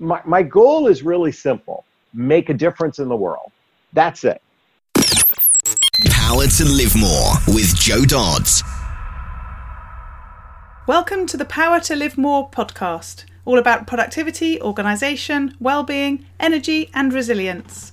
my, my goal is really simple make a difference in the world. That's it. Power to Live More with Jo Dodds. Welcome to the Power to Live More podcast, all about productivity, organisation, well-being, energy and resilience.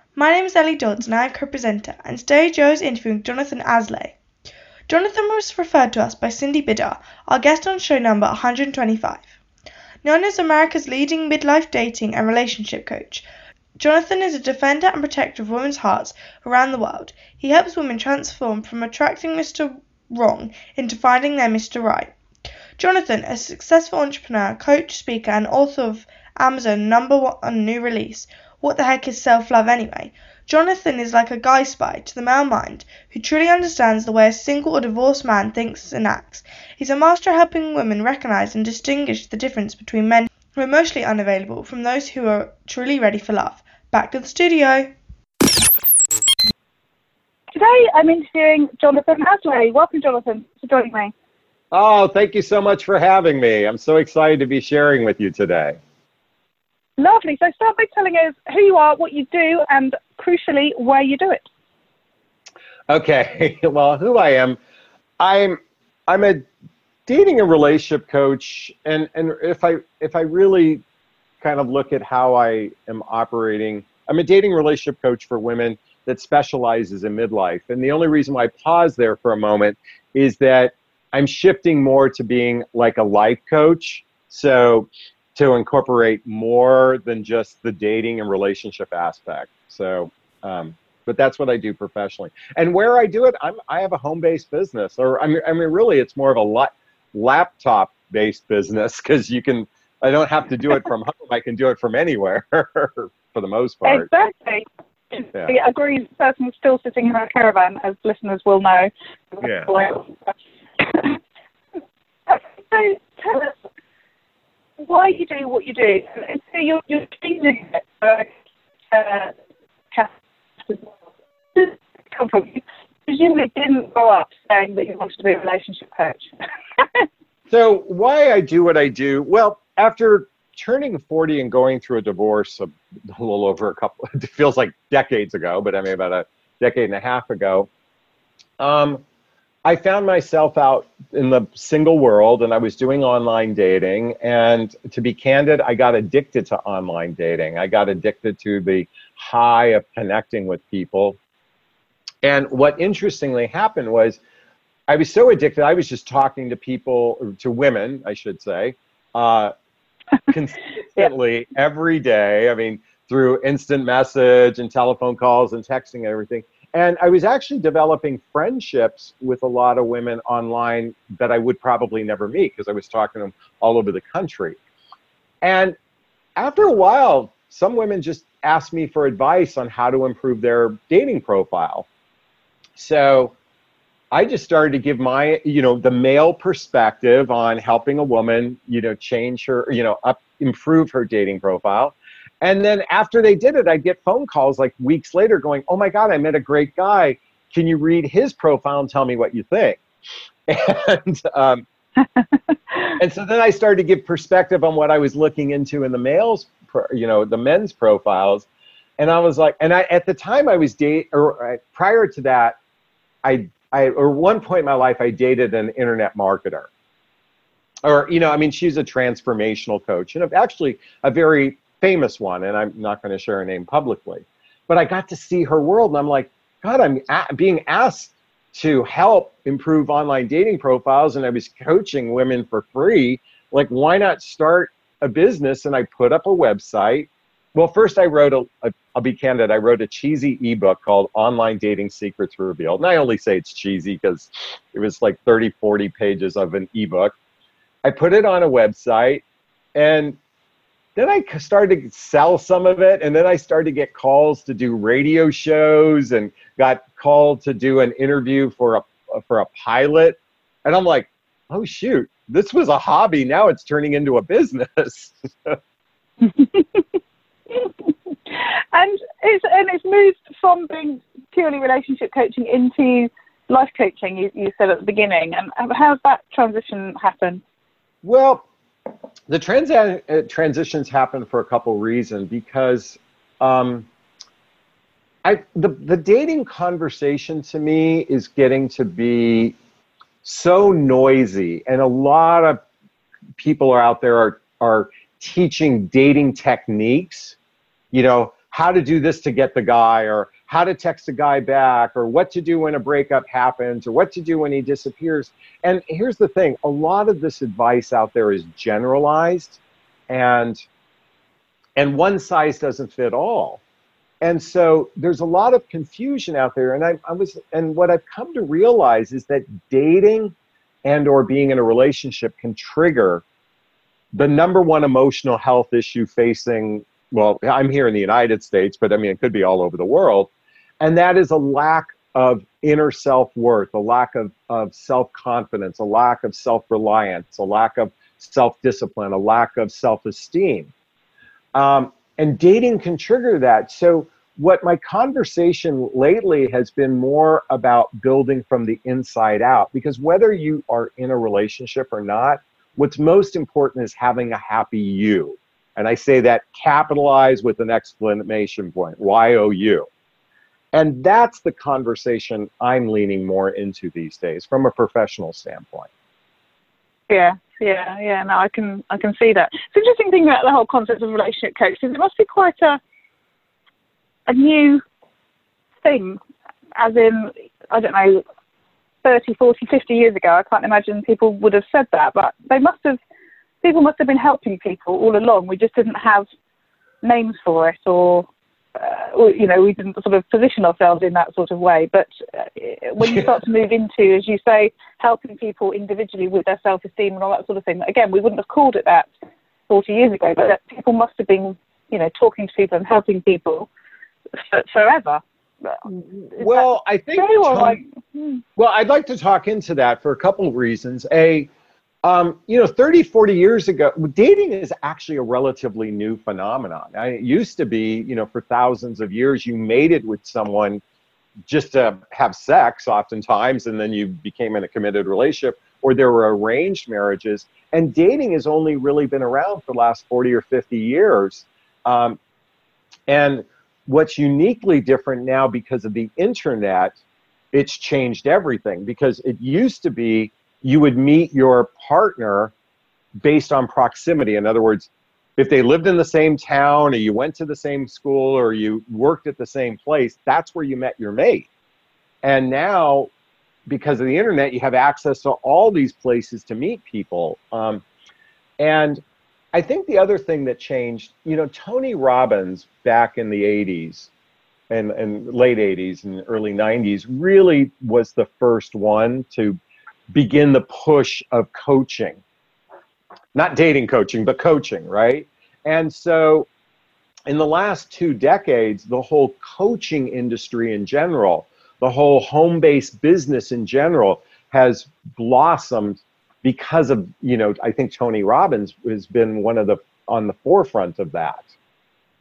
My name is Ellie Dodds and I am co-presenter, and today Jo is interviewing Jonathan Aslay. Jonathan was referred to us by Cindy Bidder, our guest on show number 125. Known as America's leading midlife dating and relationship coach, Jonathan is a defender and protector of women's hearts around the world. He helps women transform from attracting Mr. Wrong into finding their Mr. Right. Jonathan, a successful entrepreneur, coach, speaker, and author of Amazon number one new release, what the heck is self love anyway? Jonathan is like a guy spy to the male mind who truly understands the way a single or divorced man thinks and acts. He's a master at helping women recognize and distinguish the difference between men who are emotionally unavailable from those who are truly ready for love. Back to the studio. Today I'm interviewing Jonathan Aslay. Welcome, Jonathan, for joining me. Oh, thank you so much for having me. I'm so excited to be sharing with you today. Lovely. So start by telling us who you are, what you do, and crucially, where you do it. Okay. Well, who I am, I'm I'm a dating and relationship coach, and and if I if I really kind of look at how I am operating, I'm a dating relationship coach for women that specializes in midlife. And the only reason why I pause there for a moment is that I'm shifting more to being like a life coach. So to incorporate more than just the dating and relationship aspect. So, um, but that's what I do professionally. And where I do it, I'm, I have a home-based business, or I mean, I mean, really, it's more of a la- laptop-based business because you can. I don't have to do it from home. I can do it from anywhere for the most part. Exactly. Yeah. A green person still sitting in a caravan, as listeners will know. Yeah. so tell us why you do what you do. And so you're, you're it. Uh, come from you presumably didn't grow up saying that you wanted to be a relationship coach. so why I do what I do? Well, after turning 40 and going through a divorce a, a little over a couple, it feels like decades ago, but I mean about a decade and a half ago. Um, I found myself out in the single world and I was doing online dating. And to be candid, I got addicted to online dating. I got addicted to the high of connecting with people. And what interestingly happened was I was so addicted, I was just talking to people, to women, I should say, uh, consistently yeah. every day. I mean, through instant message and telephone calls and texting and everything and I was actually developing friendships with a lot of women online that I would probably never meet because I was talking to them all over the country. And after a while, some women just asked me for advice on how to improve their dating profile. So I just started to give my, you know, the male perspective on helping a woman, you know, change her, you know, up, improve her dating profile. And then after they did it, I'd get phone calls like weeks later going, Oh my God, I met a great guy. Can you read his profile and tell me what you think? And, um, and so then I started to give perspective on what I was looking into in the males, you know, the men's profiles. And I was like, and I, at the time I was date or uh, prior to that, I, I, or one point in my life, I dated an internet marketer or, you know, I mean, she's a transformational coach and actually a very famous one, and I'm not going to share her name publicly. But I got to see her world, and I'm like, God, I'm a- being asked to help improve online dating profiles, and I was coaching women for free. Like, why not start a business? And I put up a website, well, first I wrote a, a. I'll be candid. I wrote a cheesy ebook called "Online Dating Secrets Revealed," and I only say it's cheesy because it was like 30, 40 pages of an ebook. I put it on a website, and then I started to sell some of it, and then I started to get calls to do radio shows, and got called to do an interview for a for a pilot, and I'm like, oh shoot, this was a hobby. Now it's turning into a business. and it's and it's moved from being purely relationship coaching into life coaching. You, you said at the beginning, and how's that transition happen? Well, the transi- uh, transitions happen for a couple reasons because um, I the the dating conversation to me is getting to be so noisy, and a lot of people are out there are are teaching dating techniques you know, how to do this to get the guy, or how to text a guy back, or what to do when a breakup happens, or what to do when he disappears. And here's the thing a lot of this advice out there is generalized, and and one size doesn't fit all. And so there's a lot of confusion out there. And I, I was, and what I've come to realize is that dating and or being in a relationship can trigger the number one emotional health issue facing well, I'm here in the United States, but I mean, it could be all over the world. And that is a lack of inner self worth, a lack of, of self confidence, a lack of self reliance, a lack of self discipline, a lack of self esteem. Um, and dating can trigger that. So, what my conversation lately has been more about building from the inside out, because whether you are in a relationship or not, what's most important is having a happy you. And I say that capitalized with an exclamation point, Y O U. And that's the conversation I'm leaning more into these days from a professional standpoint. Yeah, yeah, yeah. No, I can I can see that. It's interesting thing about the whole concept of relationship coach is it must be quite a a new thing, as in I don't know, 30, 40, 50 years ago. I can't imagine people would have said that, but they must have people must have been helping people all along. We just didn't have names for it, or, uh, you know, we didn't sort of position ourselves in that sort of way. But uh, when you start to move into, as you say, helping people individually with their self-esteem and all that sort of thing, again, we wouldn't have called it that 40 years ago. But people must have been, you know, talking to people and helping people for, forever. well, I think. Tony, hmm. well, I'd like to talk into that for a couple of reasons. A, um, you know, 30, 40 years ago, dating is actually a relatively new phenomenon. It used to be, you know, for thousands of years, you mated with someone just to have sex oftentimes, and then you became in a committed relationship, or there were arranged marriages. And dating has only really been around for the last 40 or 50 years. Um, and what's uniquely different now because of the internet, it's changed everything because it used to be you would meet your partner based on proximity. In other words, if they lived in the same town or you went to the same school or you worked at the same place, that's where you met your mate. And now, because of the internet, you have access to all these places to meet people. Um, and I think the other thing that changed, you know, Tony Robbins back in the 80s and, and late 80s and early 90s really was the first one to begin the push of coaching. Not dating coaching, but coaching, right? And so in the last two decades, the whole coaching industry in general, the whole home based business in general has blossomed because of, you know, I think Tony Robbins has been one of the on the forefront of that.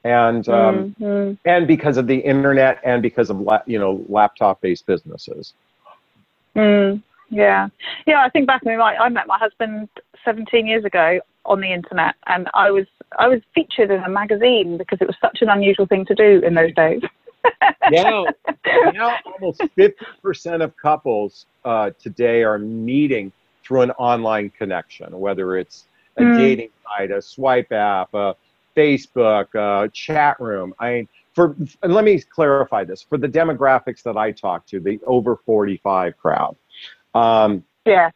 And um, mm-hmm. and because of the internet and because of la- you know laptop based businesses. Mm. Yeah, yeah. I think back in my, I met my husband 17 years ago on the internet, and I was I was featured in a magazine because it was such an unusual thing to do in those days. now, now almost 50% of couples uh, today are meeting through an online connection, whether it's a mm. dating site, a swipe app, a Facebook, a chat room. I mean, for and let me clarify this for the demographics that I talk to, the over 45 crowd. Um, yeah.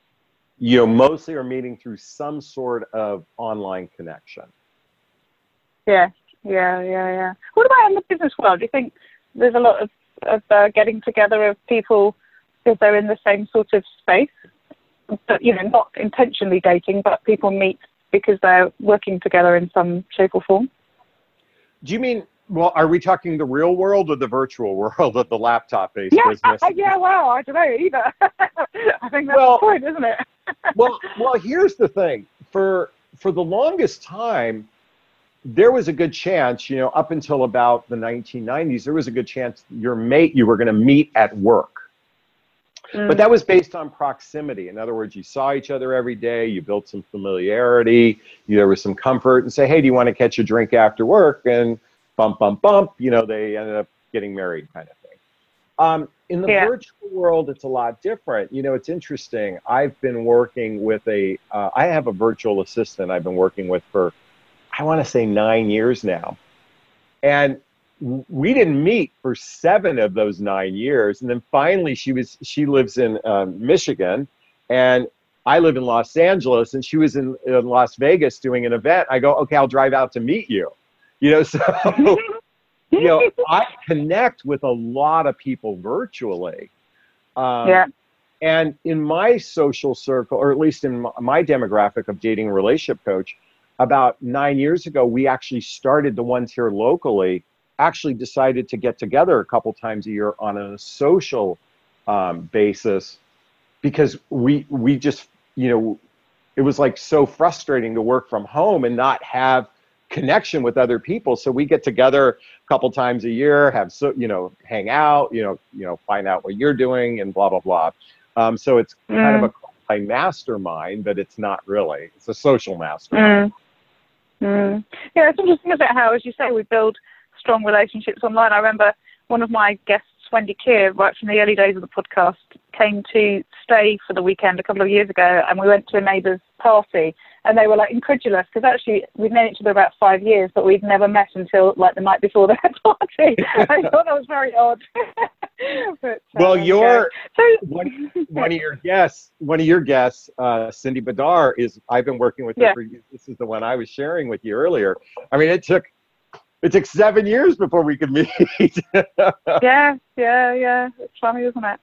You know, mostly are meeting through some sort of online connection. Yeah, yeah, yeah, yeah. What about in the business world? Do you think there's a lot of, of uh, getting together of people because they're in the same sort of space? But you know, not intentionally dating, but people meet because they're working together in some shape or form. Do you mean? Well, are we talking the real world or the virtual world of the laptop-based yeah, business? yeah. Well, I don't know either. I think that's Well- the point, isn't it? well, well, here's the thing. For for the longest time, there was a good chance, you know, up until about the 1990s, there was a good chance your mate you were going to meet at work. Mm. But that was based on proximity. In other words, you saw each other every day, you built some familiarity, you, there was some comfort, and say, hey, do you want to catch a drink after work? And bump, bump, bump, you know, they ended up getting married kind of thing. Um, in the Yeah. virtual world, it's a lot different. You know, it's interesting. I've been working with a, uh, I have a virtual assistant I've been working with for, I want to say nine years now. And we didn't meet for seven of those nine years. And then finally, she was, she lives in um, Michigan and I live in Los Angeles and she was in, in Las Vegas doing an event. I go, okay, I'll drive out to meet you. You know, so you know, I connect with a lot of people virtually. Um, yeah. And in my social circle, or at least in my- demographic of dating and relationship coach, about nine years ago, we actually started the ones here locally, actually decided to get together a couple times a year on a social um, basis because we, we just, you know, it was like so frustrating to work from home and not have connection with other people. So we get together a couple times a year, have so you know, hang out, you know, you know, find out what you're doing and blah blah blah. Um, so it's kind of a, a mastermind, but it's not really. It's a social mastermind. Mm. Mm. Yeah, it's interesting, isn't? How, as you say, we build strong relationships online. I remember one of my guests, Wendy Keir, right from the early days of the podcast, came to stay for the weekend a couple of years ago, and we went to a neighbour's party, and they were like incredulous because actually we'd known each other about five years, but we'd never met until like the night before their party. I thought that was very odd. but, uh, Well, your so one, one of your guests, one of your guests, uh, Cindy Badar, is I've been working with her Yeah. for. This is the one I was sharing with you earlier. I mean, it took it took seven years before we could meet. yeah, yeah, yeah. It's funny, isn't it?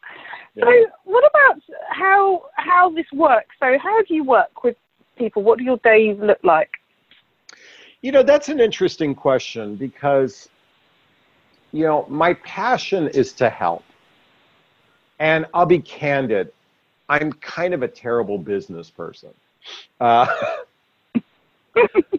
Yeah. So, what about how how this works? So, how do you work with people? What do your days look like? You know, that's an interesting question because, you know, my passion is to help. And I'll be candid, I'm kind of a terrible business person. Uh,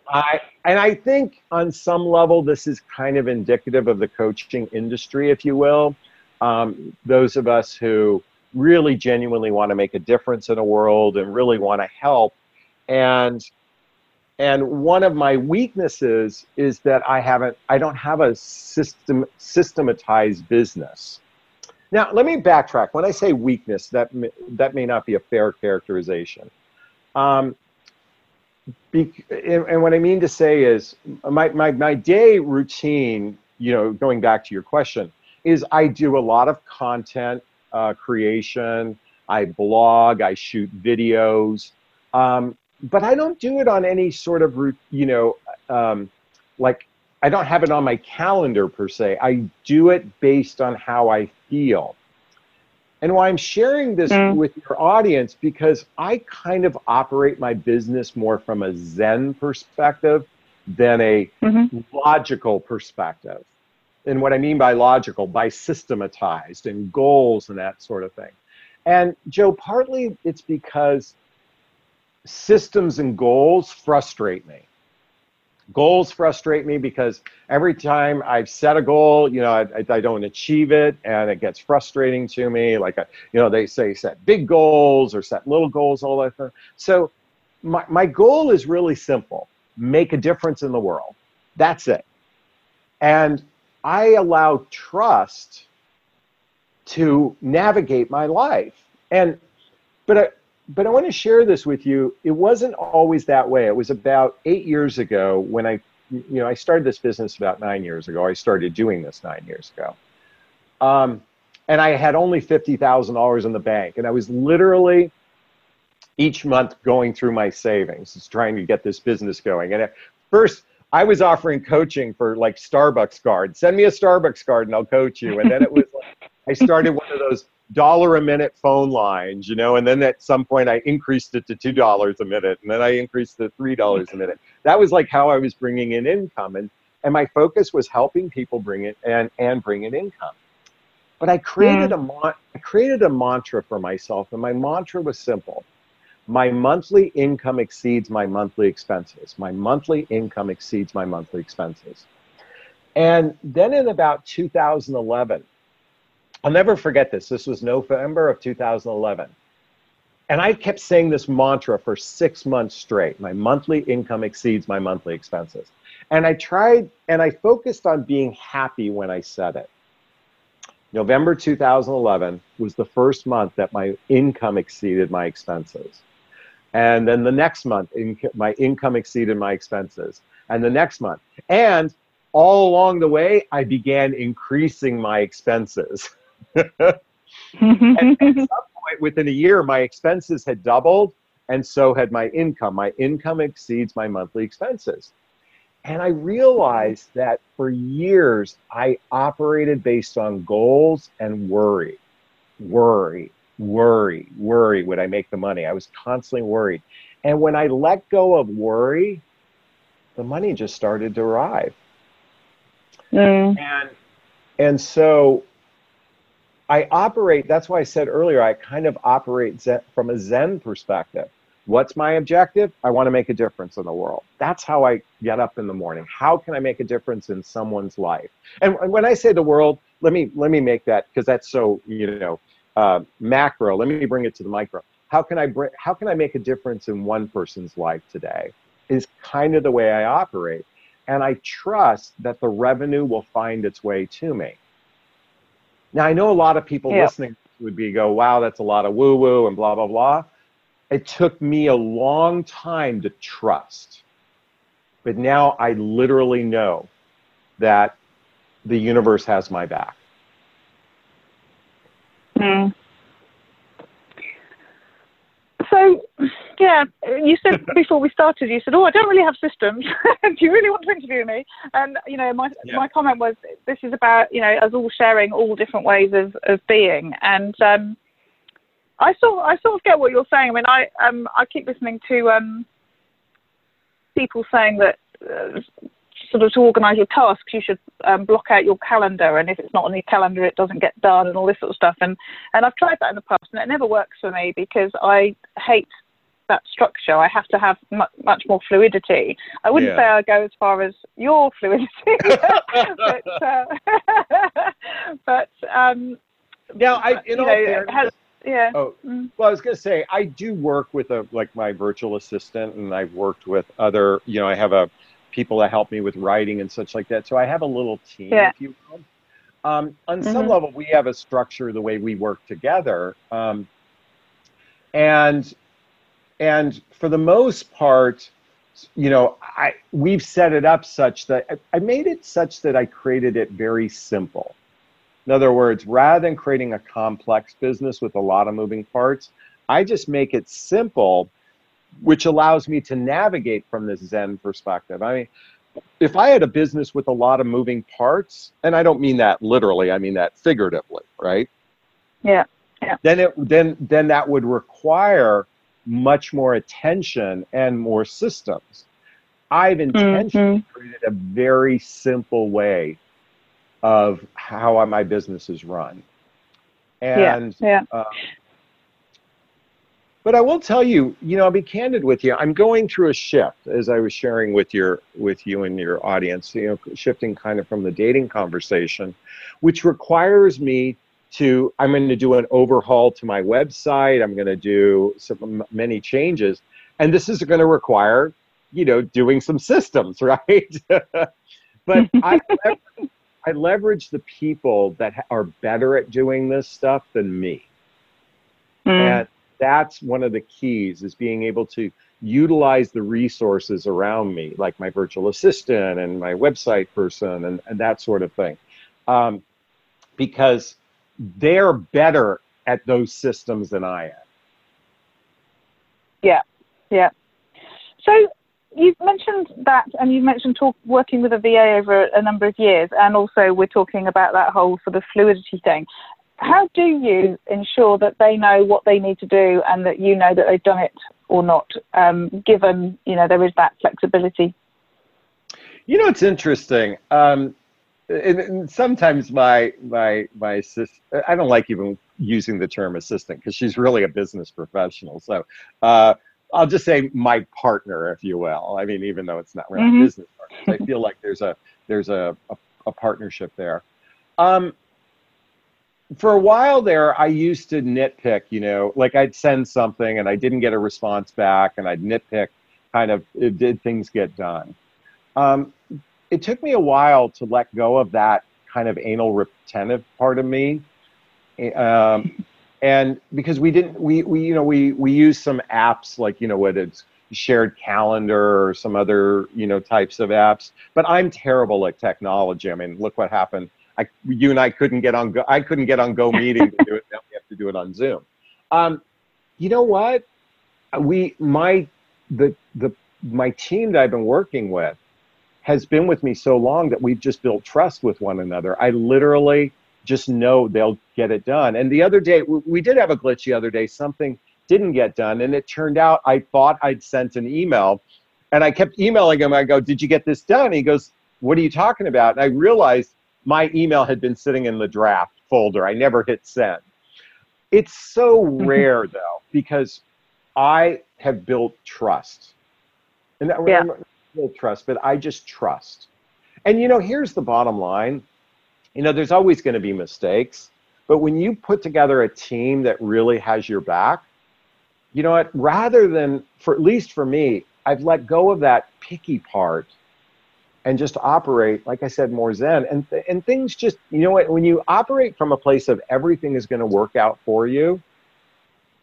I, and I think on some level, this is kind of indicative of the coaching industry, if you will. Um, those of us who really genuinely want to make a difference in a world and really want to help. And and one of my weaknesses is that I haven't, I don't have a system systematized business. Now, let me backtrack. When I say weakness, that that may not be a fair characterization. Um, be, and, and what I mean to say is, my, my my day routine, you know, going back to your question, is I do a lot of content uh, creation. I blog. I shoot videos. Um, but I don't do it on any sort of, you know, um, like I don't have it on my calendar per se. I do it based on how I feel. And why I'm sharing this Mm. with your audience because I kind of operate my business more from a Zen perspective than a Mm-hmm. logical perspective. And what I mean by logical, by systematized and goals and that sort of thing. And Jo, partly it's because systems and goals frustrate me. Goals frustrate me because every time I've set a goal, you know, I, I, don't achieve it and it gets frustrating to me. Like, I, you know, they say set big goals or set little goals, all that stuff. So my, my goal is really simple make a difference in the world. That's it. And I allow trust to navigate my life. And, but I, but I want to share this with you. It wasn't always that way. It was about eight years ago when I, you know, I started this business about nine years ago. I started doing this nine years ago. Um, and I had only $50,000 in the bank. And I was literally each month going through my savings, just trying to get this business going. And at first, I was offering coaching for like Starbucks card. Send me a Starbucks card and I'll coach you. And then it was like, I started one of those dollar a minute phone lines, you know, and then at some point I increased it to two dollars a minute, and then I increased to three dollars a minute. That was like how I was bringing in income, and and my focus was helping people bring it and and bring in income. But I created mm. a mon- I created a mantra for myself, and my mantra was simple: my monthly income exceeds my monthly expenses. My monthly income exceeds my monthly expenses. And then in about 2011, I'll never forget this. This was November of 2011. And I kept saying this mantra for six months straight. My monthly income exceeds my monthly expenses. And I tried and I focused on being happy when I said it. November 2011 was the first month that my income exceeded my expenses. And then the next month, my income exceeded my expenses. And the next month. And all along the way, I began increasing my expenses. and at some point within a year, my expenses had doubled, and so had my income. My income exceeds my monthly expenses. And I realized that for years, I operated based on goals and worry, worry, worry, worry. Would I make the money? I was constantly worried. And when I let go of worry, the money just started to arrive. Mm. And and so I operate, that's why I said earlier, I kind of operate zen, from a Zen perspective. What's my objective? I want to make a difference in the world. That's how I get up in the morning. How can I make a difference in someone's life? And when I say the world, let me let me make that because that's so you know uh, macro. Let me bring it to the micro. How can I bring? How can I make a difference in one person's life today? Is kind of the way I operate, and I trust that the revenue will find its way to me. Now, I know a lot of people yeah. listening would be go, wow, that's a lot of woo woo and blah, blah, blah. It took me a long time to trust. But now I literally know that the universe has my back. Mm. So, yeah, you said before we started, you said, "Oh, I don't really have systems. Do you really want to interview me?" And you know, my yeah. my comment was, "This is about you know us all sharing all different ways of of being." And um, I sort I sort of get what you're saying. I mean, I um I keep listening to um people saying that. Uh, sort of to organise your tasks, you should um, block out your calendar, and if it's not on your calendar, it doesn't get done, and all this sort of stuff. And and I've tried that in the past, and it never works for me because I hate that structure. I have to have much, much more fluidity. I wouldn't yeah. say I go as far as your fluidity, but, uh, but um, now I, in all know, fairness, has, yeah. Oh, mm. well, I was going to say I do work with a like my virtual assistant, and I've worked with other. You know, I have a people that help me with writing and such like that. So I have a little team, yeah. if you will. Um, on mm-hmm. some level, we have a structure the way we work together, um, and and for the most part, you know, I we've set it up such that I, I made it such that I created it very simple. In other words, rather than creating a complex business with a lot of moving parts, I just make it simple which allows me to navigate from this Zen perspective. I mean, if I had a business with a lot of moving parts, and I don't mean that literally, I mean that figuratively, right? Yeah. Yeah. Then it then then that would require much more attention and more systems. I've intentionally mm-hmm. created a very simple way of how my business is run. And yeah, yeah. Uh, but I will tell you, you know, I'll be candid with you. I'm going through a shift as I was sharing with your with you and your audience, you know, shifting kind of from the dating conversation, which requires me to I'm going to do an overhaul to my website. I'm going to do some many changes. And this is going to require, you know, doing some systems, right? but I I leverage the people that are better at doing this stuff than me. Mm. And that's one of the keys is being able to utilize the resources around me like my virtual assistant and my website person and, and that sort of thing um, because they're better at those systems than i am yeah yeah so you've mentioned that, and you've mentioned talk, working with a VA over a number of years, and also we're talking about that whole sort of fluidity thing. How do you ensure that they know what they need to do, and that you know that they've done it or not, um, given you know there is that flexibility? You know, it's interesting. Um, and, and sometimes my my my assist, I don't like even using the term assistant because she's really a business professional. So uh, I'll just say my partner, if you will. I mean, even though it's not really mm-hmm. business partners, I feel like there's a there's a, a, a partnership there. Um, for a while there, I used to nitpick. You know, like I'd send something and I didn't get a response back, and I'd nitpick. Kind of, did things get done? Um, it took me a while to let go of that kind of anal retentive part of me. Um, and because we didn't we, we you know we we use some apps like you know what it's shared calendar or some other you know types of apps. But i'm terrible at technology. I mean look what happened. I you and i couldn't get on go i couldn't get on go meeting to do it. Now we have to do it on zoom. Um, you know what? We my the the my team that i've been working with has been with me so long that we've just built trust with one another i literally just know they'll get it done. And the other day, we did have a glitch the other day. Something didn't get done. And it turned out I thought I'd sent an email. And I kept emailing him. I go, Did you get this done? He goes, What are you talking about? And I realized my email had been sitting in the draft folder. I never hit send. It's so mm-hmm. rare, though, because I have built trust. And yeah. Built trust, but I just trust. And you know, here's the bottom line you know, there's always going to be mistakes, but when you put together a team that really has your back, you know what, rather than, for at least for me, I've let go of that picky part and just operate, like I said, more zen. And, th- and things just, you know what, when you operate from a place of everything is going to work out for you,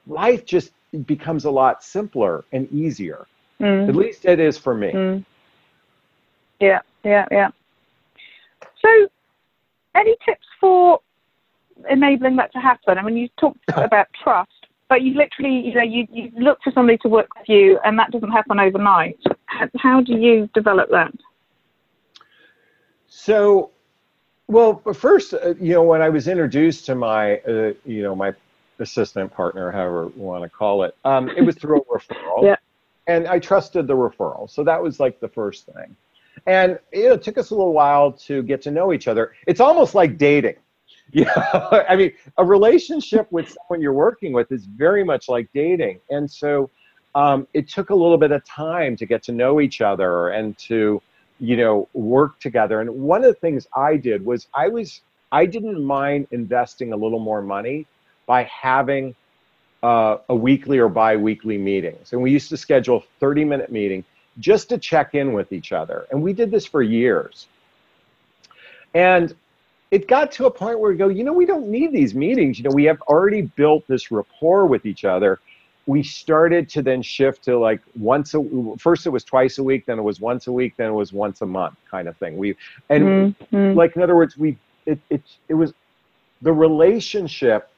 life just becomes a lot simpler and easier. Mm. At least it is for me. Mm. Yeah, yeah, yeah. So any tips for enabling that to happen? I mean, you talked about trust, but you literally, you know, you, you look for somebody to work with you, and that doesn't happen overnight. How do you develop that? So, well, first, uh, you know, when I was introduced to my, uh, you know, my assistant partner, however you want to call it, um, it was through a referral. yeah. And I trusted the referral. So that was like the first thing. And it took us a little while to get to know each other. It's almost like dating. You know, I mean, a relationship with someone you're working with is very much like dating. And so um, it took a little bit of time to get to know each other and to, you know, work together. And one of the things I did was I was, I didn't mind investing a little more money by having uh, a weekly or bi-weekly meetings. And we used to schedule 30 minute meeting just to check in with each other. And we did this for years. And it got to a point where we go, you know, we don't need these meetings. You know, we have already built this rapport with each other. We started to then shift to like once a first it was twice a week, then it was once a week, then it was once a month kind of thing. We and mm-hmm. like in other words, we it it it was the relationship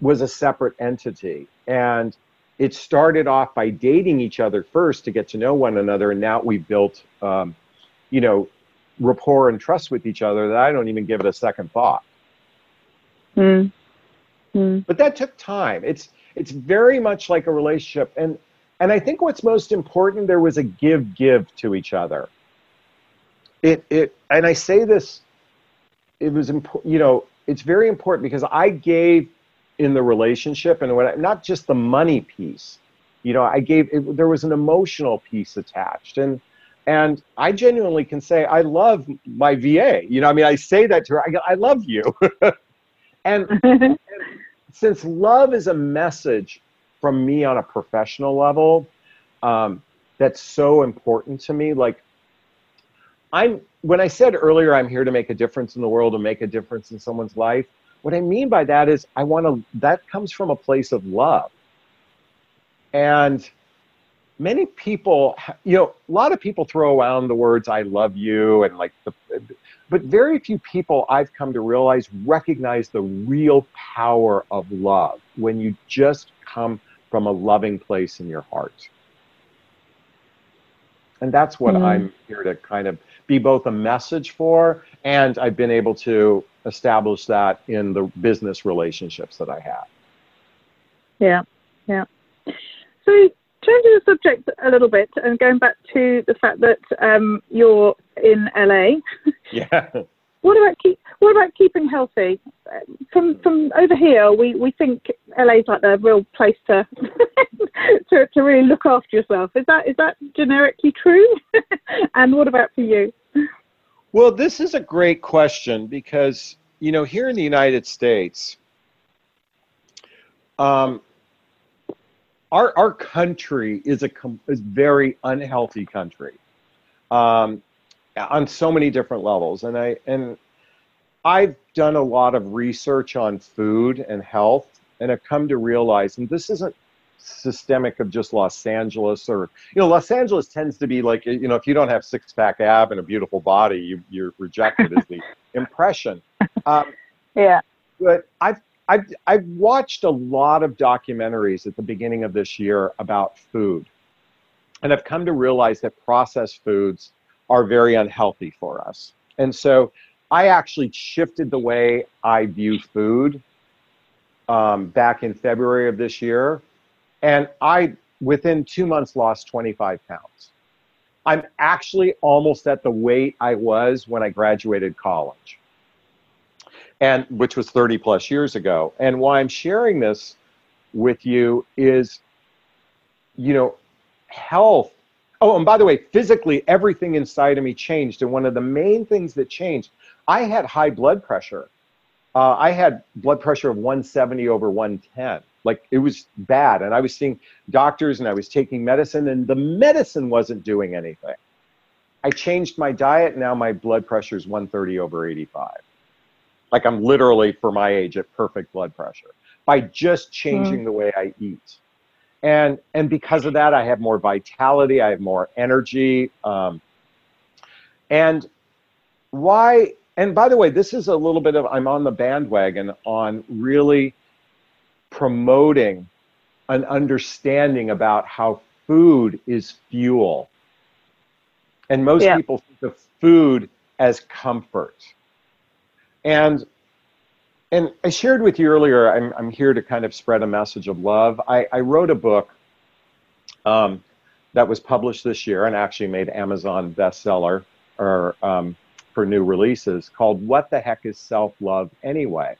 was a separate entity and it started off by dating each other first to get to know one another, and now we built, um, you know, rapport and trust with each other that I don't even give it a second thought. Mm. Mm. But that took time. It's it's very much like a relationship, and and I think what's most important there was a give give to each other. It it and I say this, it was important. You know, it's very important because I gave in the relationship and what not just the money piece you know i gave it, there was an emotional piece attached. And and i genuinely can say i love my va you know i mean i say that to her i, I love you. And, and since love is a message from me on a professional level um, that's so important to me like i'm when i said earlier i'm here to make a difference in the world and make a difference in someone's life what I mean by that is I want to, that comes from a place of love. And many people, you know, a lot of people throw around the words I love you and like the, but very few people I've come to realize recognize the real power of love when you just come from a loving place in your heart. And that's what Mm. I'm here to kind of be both a message for, and I've been able to establish that in the business relationships that I have. Yeah, yeah. So changing the subject a little bit and going back to the fact that um, you're in LA. Yeah. What about keep? What about keeping healthy? From from over here, we, we think LA's like the real place to to to really look after yourself. Is that is that generically true? and what about for you? Well, this is a great question because, you know, here in the United States, um, our, our country is a is very unhealthy country um, on so many different levels. And, I, and I've done a lot of research on food and health and I've come to realize, and this isn't systemic of just Los Angeles or you know Los Angeles tends to be like you know if you don't have six pack ab and a beautiful body you you're rejected is the impression um, Yeah. but I've I've I've watched a lot of documentaries at the beginning of this year about food and I've come to realize that processed foods are very unhealthy for us and so I actually shifted the way I view food um, back in February of this year and I within two months lost 25 pounds. I'm actually almost at the weight I was when I graduated college, and which was 30 plus years ago. And why I'm sharing this with you is, you know, health. Oh, and by the way, physically, everything inside of me changed. And one of the main things that changed, I had high blood pressure. Uh, I had blood pressure of 170 over 110 like it was bad and i was seeing doctors and i was taking medicine and the medicine wasn't doing anything i changed my diet now my blood pressure is 130 over 85 like i'm literally for my age at perfect blood pressure by just changing the way i eat and and because of that i have more vitality i have more energy um, and why and by the way this is a little bit of i'm on the bandwagon on really promoting an understanding about how food is fuel. And most Yeah. people think of food as comfort. And and I shared with you earlier, I'm, I'm here to kind of spread a message of love. I, I wrote a book um, that was published this year and actually made Amazon bestseller or um, for new releases called What the Heck is Self Love Anyway?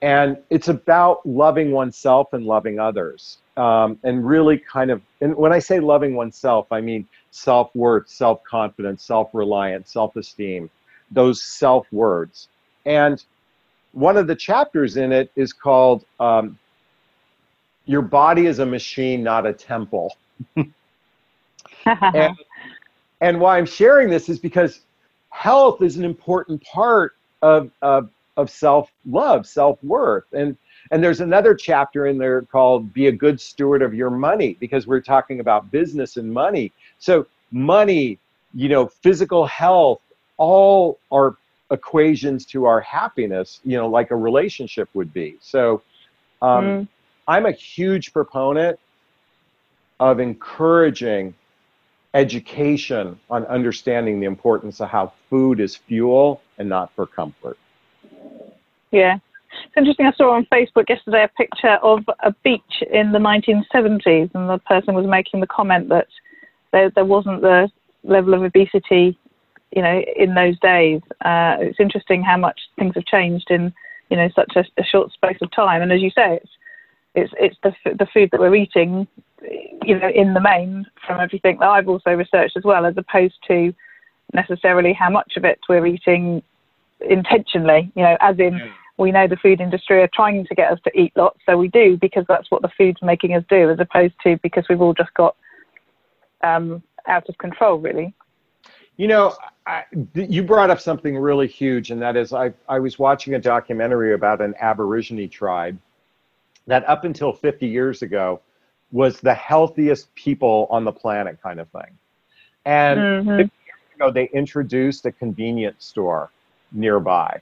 and it's about loving oneself and loving others um, and really kind of and when i say loving oneself i mean self-worth self-confidence self-reliance self-esteem those self words and one of the chapters in it is called um, your body is a machine not a temple and, and why i'm sharing this is because health is an important part of, of of self love, self worth. And and there's another chapter in there called "Be a Good Steward of Your Money" because we're talking about business and money. So money, you know, physical health, all are equations to our happiness. You know, like a relationship would be. So um, Mm. I'm a huge proponent of encouraging education on understanding the importance of how food is fuel and not for comfort. Yeah. It's interesting. I saw on Facebook yesterday a picture of a beach in the 1970s, and the person was making the comment that there, there wasn't the level of obesity, you know, in those days. Uh, it's interesting how much things have changed in, you know, such a, a short space of time. And as you say, it's it's it's the the food that we're eating, you know, in the main from everything that I've also researched as well, as opposed to necessarily how much of it we're eating intentionally, you know, as in we know the food industry are trying to get us to eat lots, so we do because that's what the food's making us do, as opposed to because we've all just got um, out of control, really. You know, I, you brought up something really huge, and that is I, I was watching a documentary about an Aborigine tribe that up until 50 years ago was the healthiest people on the planet, kind of thing. And Mhm. 50 years ago, they introduced a convenience store nearby.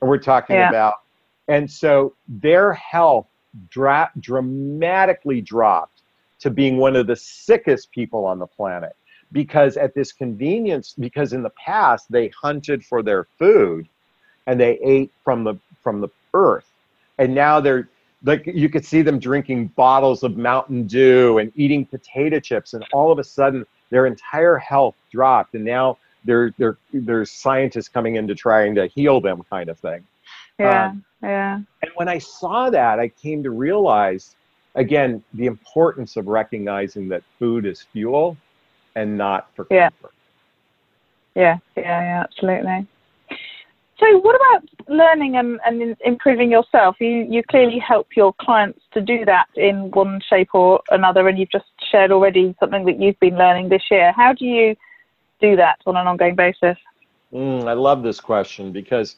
And we're talking Yeah. about, and so their health dra- dramatically dropped to being one of the sickest people on the planet because at this convenience because in the past they hunted for their food and they ate from the from the earth. And now they're like you could see them drinking bottles of mountain dew and eating potato chips and all of a sudden their entire health dropped and now there there there's scientists coming in to trying to heal them kind of thing. Yeah, Um, yeah, and when I saw that, I came to realize, again, the importance of recognizing that food is fuel and not for Yeah. comfort. yeah, yeah, yeah, absolutely. So, what about learning and, and improving yourself? You you clearly help your clients to do that in one shape or another, and you've just shared already something that you've been learning this year. How do you do that on an ongoing basis? Mm, I love this question because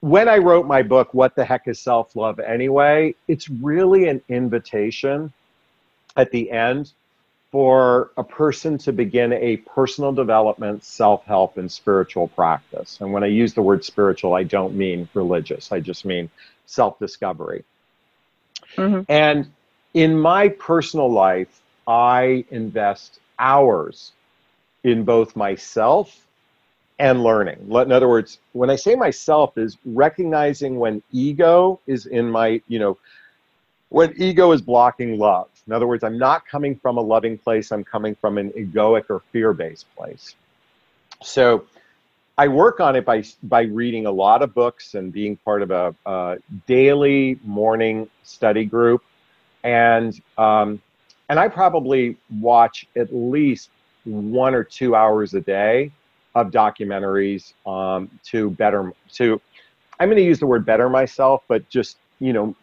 when I wrote my book, What the Heck is Self Love Anyway? It's really an invitation at the end for a person to begin a personal development, self help, and spiritual practice. And when I use the word spiritual, I don't mean religious, I just mean self discovery. Mhm. And in my personal life, I invest hours in both myself and learning. In other words, when I say myself is recognizing when ego is in my, you know, when ego is blocking love. In other words, I'm not coming from a loving place, I'm coming from an egoic or fear-based place. So I work on it by by reading a lot of books and being part of a, a daily morning study group, and um, and I probably watch at least one or two hours a day of documentaries um, to better to. I'm going to use the word better myself, but just you know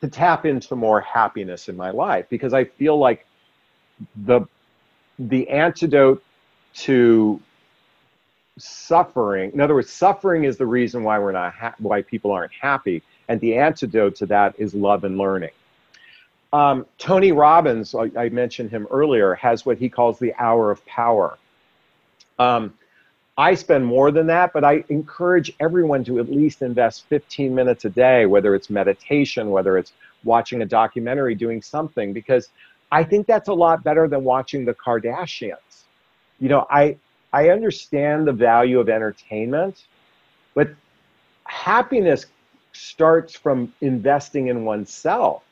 to tap into more happiness in my life because I feel like the the antidote to suffering in other words suffering is the reason why we're not ha- why people aren't happy. And the antidote to that is love and learning. Um, tony robbins I, I mentioned him earlier has what he calls the hour of power. Um, i spend more than that but i encourage everyone to at least invest 15 minutes a day whether it's meditation whether it's watching a documentary doing something because i think that's a lot better than watching the kardashians you know i I understand the value of entertainment, but happiness starts from investing in oneself.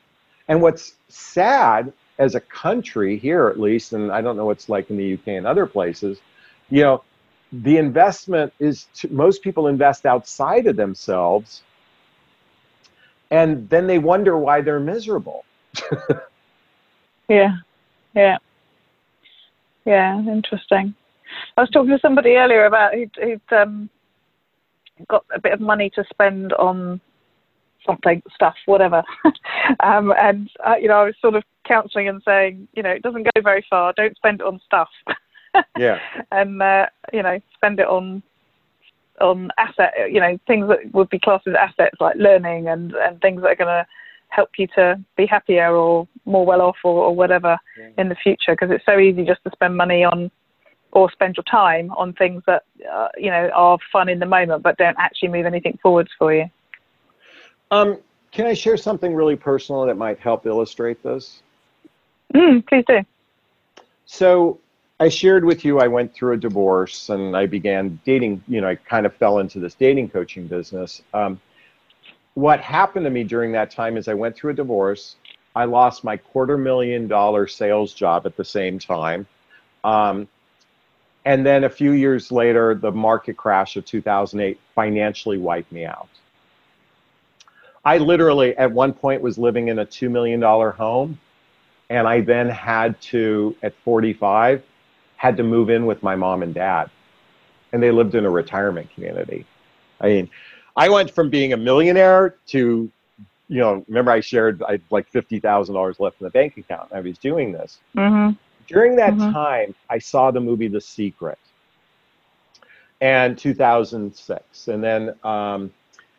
And what's sad as a country here, at least, and I don't know what's like in the UK and other places, you know, the investment is to, most people invest outside of themselves, and then they wonder why they're miserable. Yeah, yeah, yeah. Interesting. I was talking to somebody earlier about who'd, who'd um, got a bit of money to spend on something, stuff, whatever. um, and uh, you know, I was sort of counselling and saying, you know, it doesn't go very far. Don't spend it on stuff. Yeah. and uh, you know, spend it on on asset, you know, things that would be classed as assets like learning and and things that are going to help you to be happier or more well off or, or whatever in the future. Because it's so easy just to spend money on or spend your time on things that uh, you know are fun in the moment but don't actually move anything forwards for you. Um, can I share something really personal that might help illustrate this? Mm, please do. So I shared with you I went through a divorce and I began dating. You know, I kind of fell into this dating coaching business. Um, what happened to me during that time is I went through a divorce. I lost my quarter million dollar sales job at the same time. Um, and then a few years later, the market crash of 2008 financially wiped me out. I literally, at one point, was living in a $2 million home. And I then had to, at 45, had to move in with my mom and dad. And they lived in a retirement community. I mean, I went from being a millionaire to, you know, remember I shared I had like $50,000 left in the bank account. I was doing this. hmm During that Mhm. time, I saw the movie The Secret, and 2006, and then um,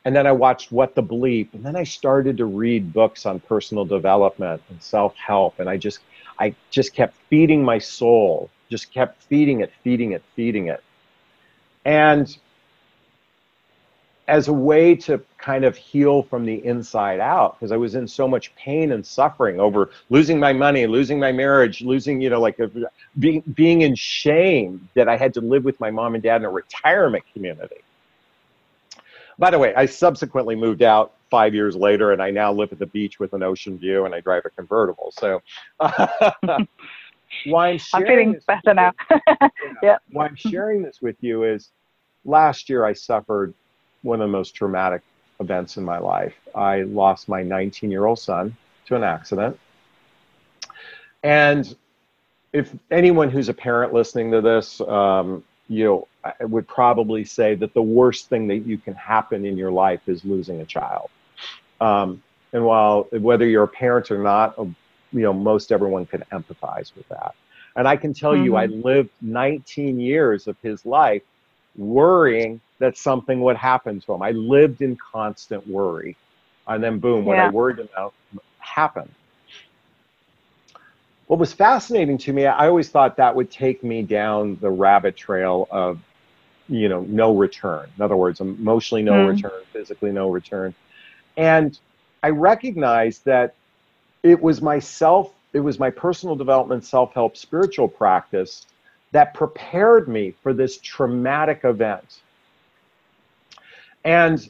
and then I watched What the Bleep, and then I started to read books on personal development and self help, and I just I just kept feeding my soul, just kept feeding it, feeding it, feeding it, and as a way to kind of heal from the inside out because I was in so much pain and suffering over losing my money, losing my marriage, losing, you know, like a, being being in shame that I had to live with my mom and dad in a retirement community. By the way, I subsequently moved out five years later, and I now live at the beach with an ocean view, and I drive a convertible. So, uh, why I'm, I'm feeling better now. yeah. Why I'm sharing this with you is last year I suffered one of the most traumatic events in my life. I lost my 19 year old son to an accident. And if anyone who's a parent listening to this, um, you know, I would probably say that the worst thing that you can happen in your life is losing a child. Um, and while whether you're a parent or not, you know, most everyone can empathize with that. And I can tell mm-hmm. you, I mm-hmm. lived 19 years of his life worrying that something would happen to him. I lived in constant worry. And then, boom, what yeah. I worried about happened. What was fascinating to me, I always thought that would take me down the rabbit trail of, you know, no return. In other words, emotionally no mm. return, physically no return. And I recognized that it was myself, it was my personal development, self help, spiritual practice that prepared me for this traumatic event. And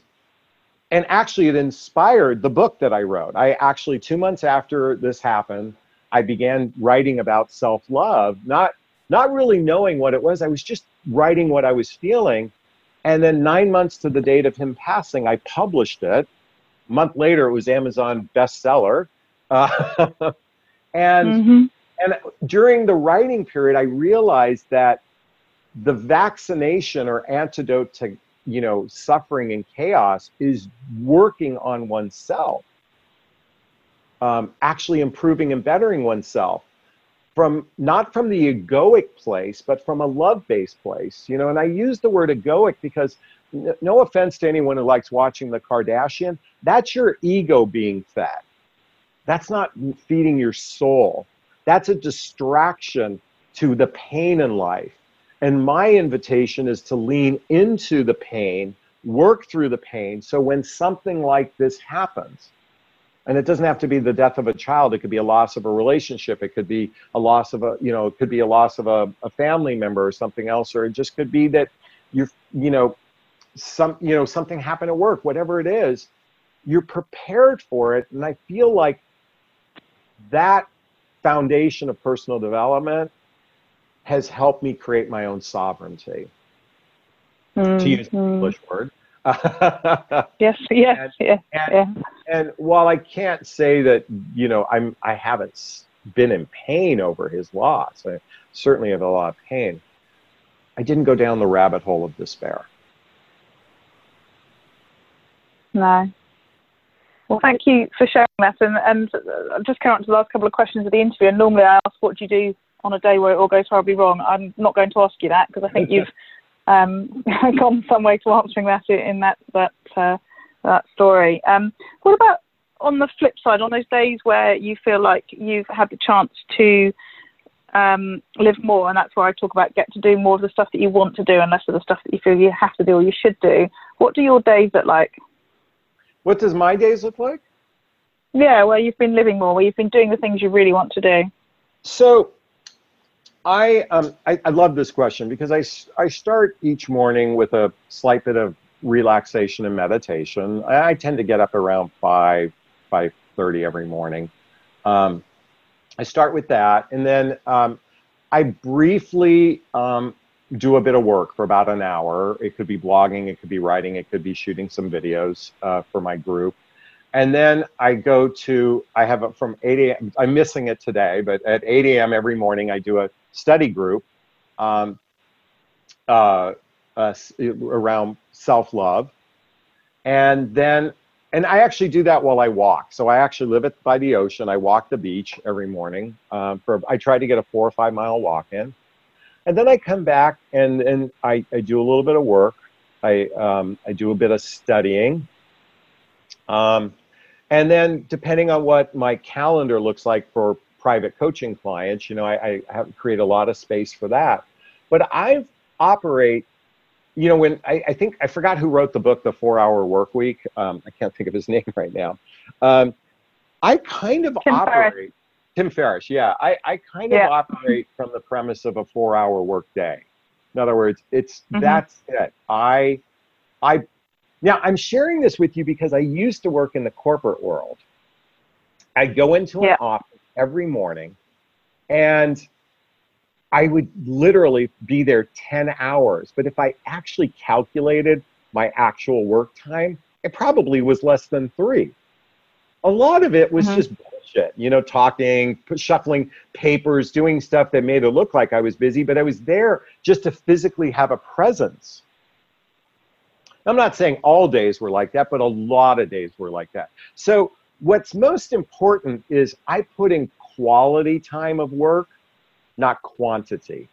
and actually it inspired the book that I wrote. I actually 2 months after this happened, I began writing about self-love, not not really knowing what it was. I was just writing what I was feeling. And then 9 months to the date of him passing, I published it. A month later it was Amazon bestseller. Uh, and mm-hmm. and during the writing period I realized that the vaccination or antidote to you know, suffering and chaos is working on oneself, um, actually improving and bettering oneself from not from the egoic place, but from a love-based place. You know, and I use the word egoic because no offense to anyone who likes watching the Kardashian, that's your ego being fed. That's not feeding your soul. That's a distraction to the pain in life and my invitation is to lean into the pain, work through the pain. So when something like this happens, and it doesn't have to be the death of a child, it could be a loss of a relationship, it could be a loss of a, you know, it could be a loss of a, a family member or something else, or it just could be that you're, you know, some, you know, something happened at work, whatever it is, you're prepared for it. And I feel like that foundation of personal development has helped me create my own sovereignty. Mm-hmm. To use an English word. yes, yes, and, yeah, and, yeah. And while I can't say that, you know, I'm I haven't been in pain over his loss. I certainly have a lot of pain. I didn't go down the rabbit hole of despair. No. Well, thank you for sharing that. And, and just come up to the last couple of questions of the interview. And normally I ask, what do you do on a day where it all goes horribly wrong? I'm not going to ask you that because I think you've um, gone some way to answering that in that that uh, that story. Um, what about on the flip side, on those days where you feel like you've had the chance to um, live more, and that's where I talk about get to do more of the stuff that you want to do and less of the stuff that you feel you have to do or you should do. What do your days look like? What does my days look like? Yeah, where you've been living more, where you've been doing the things you really want to do. So I, um, I, I love this question because I, I start each morning with a slight bit of relaxation and meditation. I, I tend to get up around five five thirty every morning. Um, I start with that, and then um, I briefly um, do a bit of work for about an hour. It could be blogging, it could be writing, it could be shooting some videos uh, for my group. And then I go to, I have from 8 a.m., I'm missing it today, but at 8 a.m. every morning I do a study group um, uh, uh, around self love. And then, and I actually do that while I walk. So I actually live at, by the ocean. I walk the beach every morning. Um, for I try to get a four or five mile walk in. And then I come back and, and I, I do a little bit of work. I, um, I do a bit of studying. Um, and then, depending on what my calendar looks like for private coaching clients, you know, I, I have create a lot of space for that. But I operate you know, when I, I, think I forgot who wrote the book, The Four Hour Work Week. Um, I can't think of his name right now. Um, I kind of Tim operate. Ferriss. Tim Ferriss, yeah. I, I kind Yeah. of operate from the premise of a four hour work day. In other words, it's Mhm. that's it. I I now I'm sharing this with you because I used to work in the corporate world. I go into an Yeah. office every morning and I would literally be there 10 hours. But if I actually calculated my actual work time, it probably was less than three. A lot of it was Mhm. just bullshit, you know, talking, shuffling papers, doing stuff that made it look like I was busy, but I was there just to physically have a presence. I'm not saying all days were like that, but a lot of days were like that. So, what's most important is I put in quality time of work, not quantity.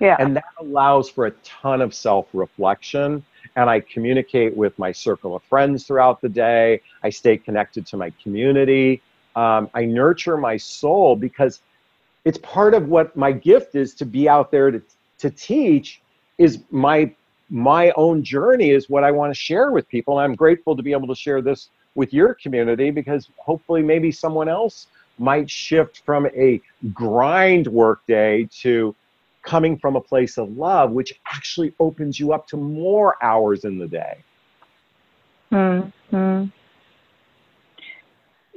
Yeah. And that allows for a ton of self reflection. And I communicate with my circle of friends throughout the day. I stay connected to my community. Um, I nurture my soul because it's part of what my gift is to be out there to, to teach is my my own journey is what I want to share with people. And I'm grateful to be able to share this with your community because hopefully maybe someone else might shift from a grind workday to coming from a place of love, which actually opens you up to more hours in the day. Mm, mm.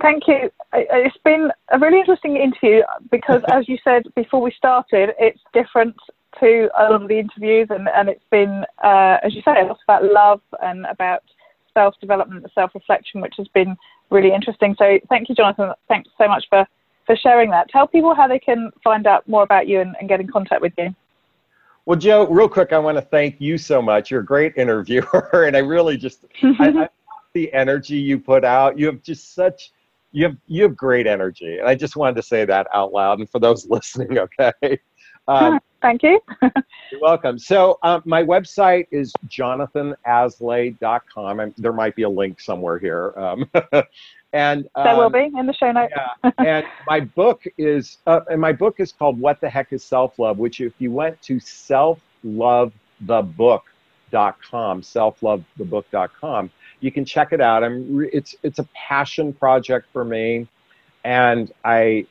Thank you. It's been a really interesting interview because, as you said before we started, it's different to a lot of the interviews, and, and it's been, uh, as you say, a lot about love and about self development and self reflection, which has been really interesting. So, thank you, Jonathan. Thanks so much for, for sharing that. Tell people how they can find out more about you and, and get in contact with you. Well, Jo, real quick, I want to thank you so much. You're a great interviewer, and I really just I, I love the energy you put out. You have just such you have you have great energy, and I just wanted to say that out loud. And for those listening, okay, um, Thank you. you're welcome. So um, my website is jonathanaslay.com, and there might be a link somewhere here. Um, and there will um, be in the show notes. yeah, and my book is, uh, and my book is called "What the Heck Is Self Love," which if you went to selflovethebook.com, selflovethebook.com, you can check it out. I'm, re- it's it's a passion project for me, and I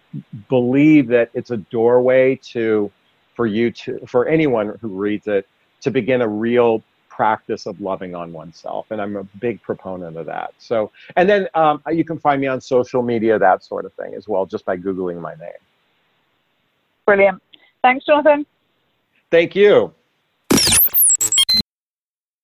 believe that it's a doorway to, for you to, for anyone who reads it, to begin a real practice of loving on oneself and i'm a big proponent of that so and then um, you can find me on social media that sort of thing as well just by googling my name Brilliant. Thanks, Jonathan. thank you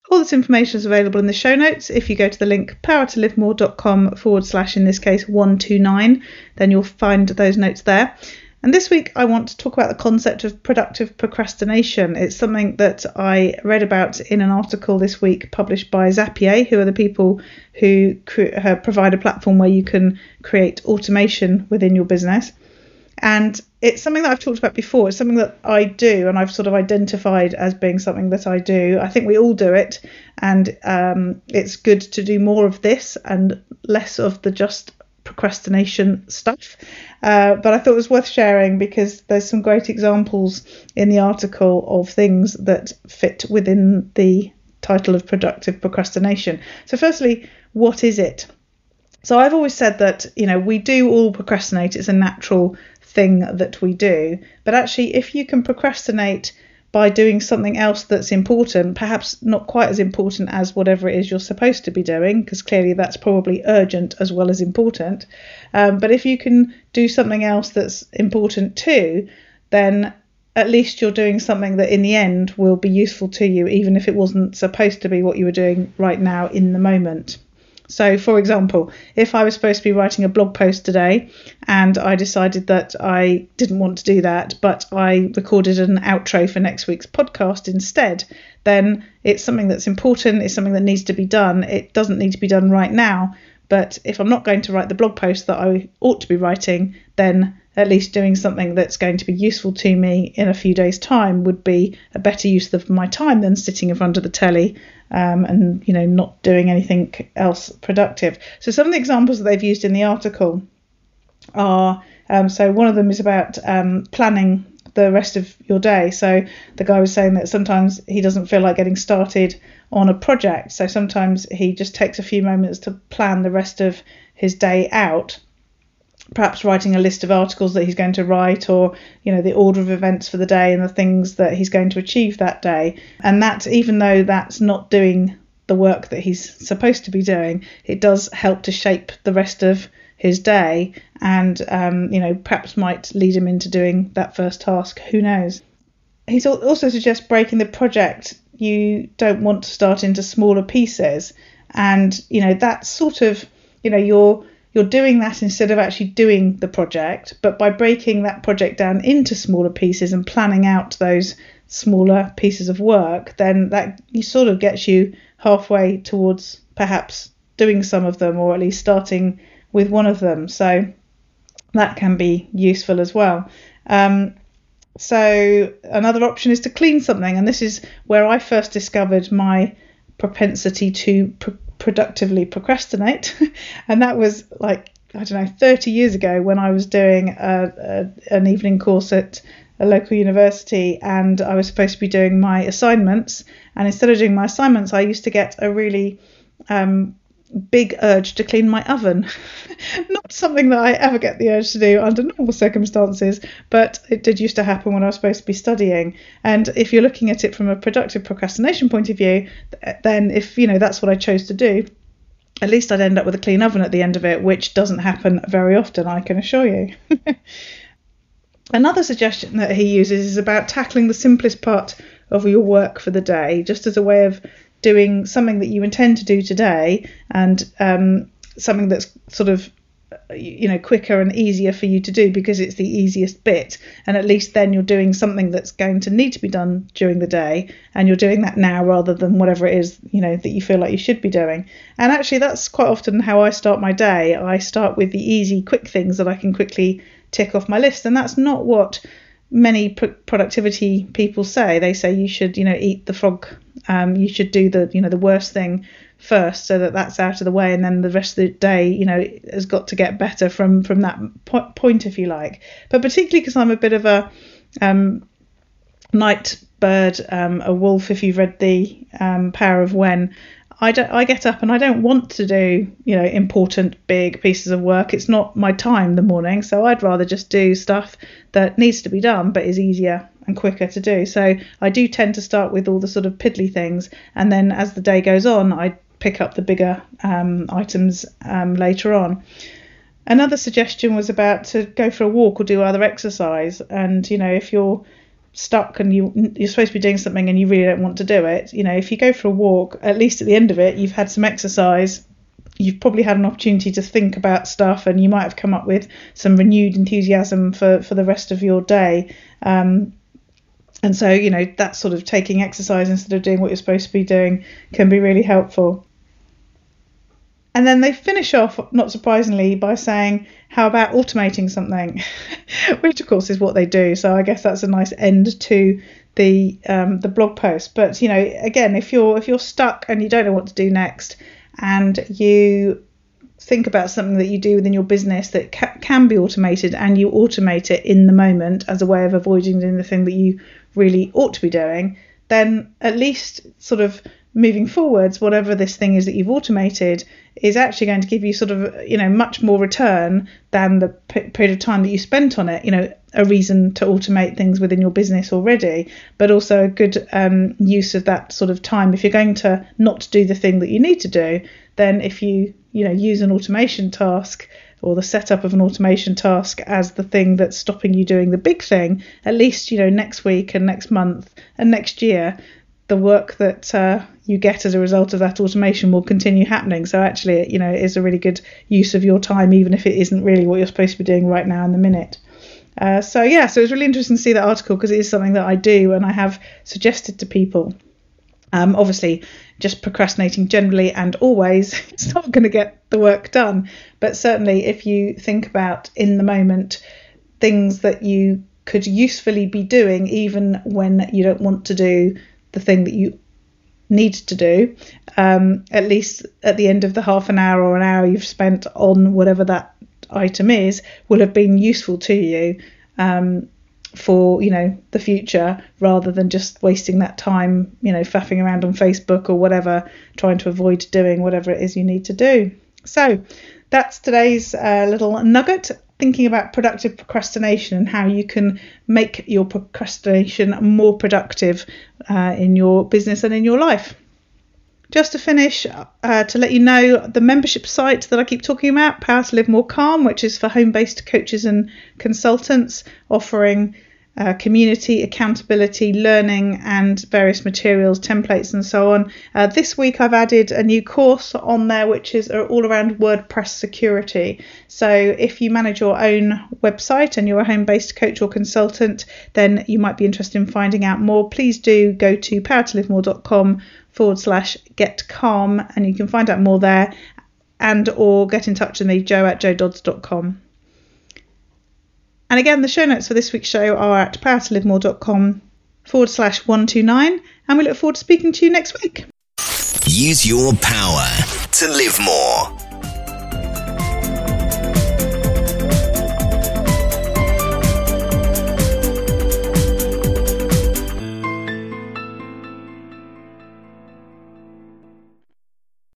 All this information is available in the show notes. If you go to the link powertolivemore.com forward slash, in this case, 129, then you'll find those notes there. And this week, I want to talk about the concept of productive procrastination. It's something that I read about in an article this week published by Zapier, who are the people who cre- uh, provide a platform where you can create automation within your business. And it's something that I've talked about before. It's something that I do, and I've sort of identified as being something that I do. I think we all do it, and um, it's good to do more of this and less of the just procrastination stuff. Uh, but I thought it was worth sharing because there's some great examples in the article of things that fit within the title of productive procrastination. So, firstly, what is it? So I've always said that you know we do all procrastinate. It's a natural thing that we do. But actually, if you can procrastinate by doing something else that's important, perhaps not quite as important as whatever it is you're supposed to be doing, because clearly that's probably urgent as well as important. Um, but if you can do something else that's important too, then at least you're doing something that in the end will be useful to you, even if it wasn't supposed to be what you were doing right now in the moment. So, for example, if I was supposed to be writing a blog post today and I decided that I didn't want to do that, but I recorded an outro for next week's podcast instead, then it's something that's important, it's something that needs to be done. It doesn't need to be done right now, but if I'm not going to write the blog post that I ought to be writing, then at least doing something that's going to be useful to me in a few days' time would be a better use of my time than sitting in front of the telly um, and you know not doing anything else productive. So some of the examples that they've used in the article are um, so one of them is about um, planning the rest of your day. So the guy was saying that sometimes he doesn't feel like getting started on a project. So sometimes he just takes a few moments to plan the rest of his day out perhaps writing a list of articles that he's going to write or you know the order of events for the day and the things that he's going to achieve that day. And that even though that's not doing the work that he's supposed to be doing it does help to shape the rest of his day and um, you know perhaps might lead him into doing that first task. Who knows? He's also suggests breaking the project. You don't want to start into smaller pieces. And you know that's sort of you know you're you're doing that instead of actually doing the project. But by breaking that project down into smaller pieces and planning out those smaller pieces of work, then that you sort of gets you halfway towards perhaps doing some of them or at least starting with one of them. So that can be useful as well. Um, so another option is to clean something, and this is where I first discovered my propensity to productively procrastinate. and that was like, I don't know, 30 years ago when I was doing a, a, an evening course at a local university and I was supposed to be doing my assignments. And instead of doing my assignments, I used to get a really um, big urge to clean my oven. Not something that I ever get the urge to do under normal circumstances, but it did used to happen when I was supposed to be studying. And if you're looking at it from a productive procrastination point of view, then if you know that's what I chose to do, at least I'd end up with a clean oven at the end of it, which doesn't happen very often, I can assure you. Another suggestion that he uses is about tackling the simplest part of your work for the day, just as a way of doing something that you intend to do today and um, something that's sort of you know quicker and easier for you to do because it's the easiest bit. And at least then you're doing something that's going to need to be done during the day and you're doing that now rather than whatever it is you know that you feel like you should be doing. And actually that's quite often how I start my day. I start with the easy quick things that I can quickly tick off my list. And that's not what many pr- productivity people say they say you should you know eat the frog um, you should do the you know the worst thing first so that that's out of the way and then the rest of the day you know has got to get better from from that po- point if you like. But particularly because i'm a bit of a um, night bird um, a wolf if you've read the um, power of when I don't I get up and I don't want to do, you know, important big pieces of work. It's not my time the morning, so I'd rather just do stuff that needs to be done but is easier and quicker to do. So I do tend to start with all the sort of piddly things and then as the day goes on, I pick up the bigger um, items um, later on. Another suggestion was about to go for a walk or do other exercise and you know, if you're stuck and you you're supposed to be doing something and you really don't want to do it you know if you go for a walk at least at the end of it you've had some exercise you've probably had an opportunity to think about stuff and you might have come up with some renewed enthusiasm for for the rest of your day. Um, and so you know that sort of taking exercise instead of doing what you're supposed to be doing can be really helpful and then they finish off, not surprisingly, by saying, How about automating something? Which, of course, is what they do. So I guess that's a nice end to the um, the blog post. But you know, again, if you're if you're stuck and you don't know what to do next, and you think about something that you do within your business that ca- can be automated, and you automate it in the moment as a way of avoiding doing the thing that you really ought to be doing, then at least sort of moving forwards, whatever this thing is that you've automated is actually going to give you sort of, you know, much more return than the p- period of time that you spent on it. You know, a reason to automate things within your business already, but also a good um, use of that sort of time. If you're going to not do the thing that you need to do, then if you, you know, use an automation task or the setup of an automation task as the thing that's stopping you doing the big thing, at least, you know, next week and next month and next year, the work that uh, you get as a result of that automation will continue happening. So actually, you know, it is a really good use of your time, even if it isn't really what you're supposed to be doing right now in the minute. Uh, so yeah, so it was really interesting to see that article because it is something that I do and I have suggested to people. Um, obviously, just procrastinating generally and always, it's not going to get the work done. But certainly, if you think about in the moment things that you could usefully be doing, even when you don't want to do the thing that you need to do, um, at least at the end of the half an hour or an hour you've spent on whatever that item is, will have been useful to you. Um, for you know the future rather than just wasting that time you know faffing around on Facebook or whatever trying to avoid doing whatever it is you need to do so that's today's uh, little nugget thinking about productive procrastination and how you can make your procrastination more productive uh, in your business and in your life. Just to finish, uh, to let you know the membership site that I keep talking about, Power to Live More Calm, which is for home based coaches and consultants offering uh, community, accountability, learning, and various materials, templates, and so on. Uh, this week I've added a new course on there which is all around WordPress security. So if you manage your own website and you're a home based coach or consultant, then you might be interested in finding out more. Please do go to powertolivemore.com forward slash get calm and you can find out more there and or get in touch with me, jo at jododds.com. And again, the show notes for this week's show are at powertolivemore.com forward slash 129. And we look forward to speaking to you next week. Use your power to live more.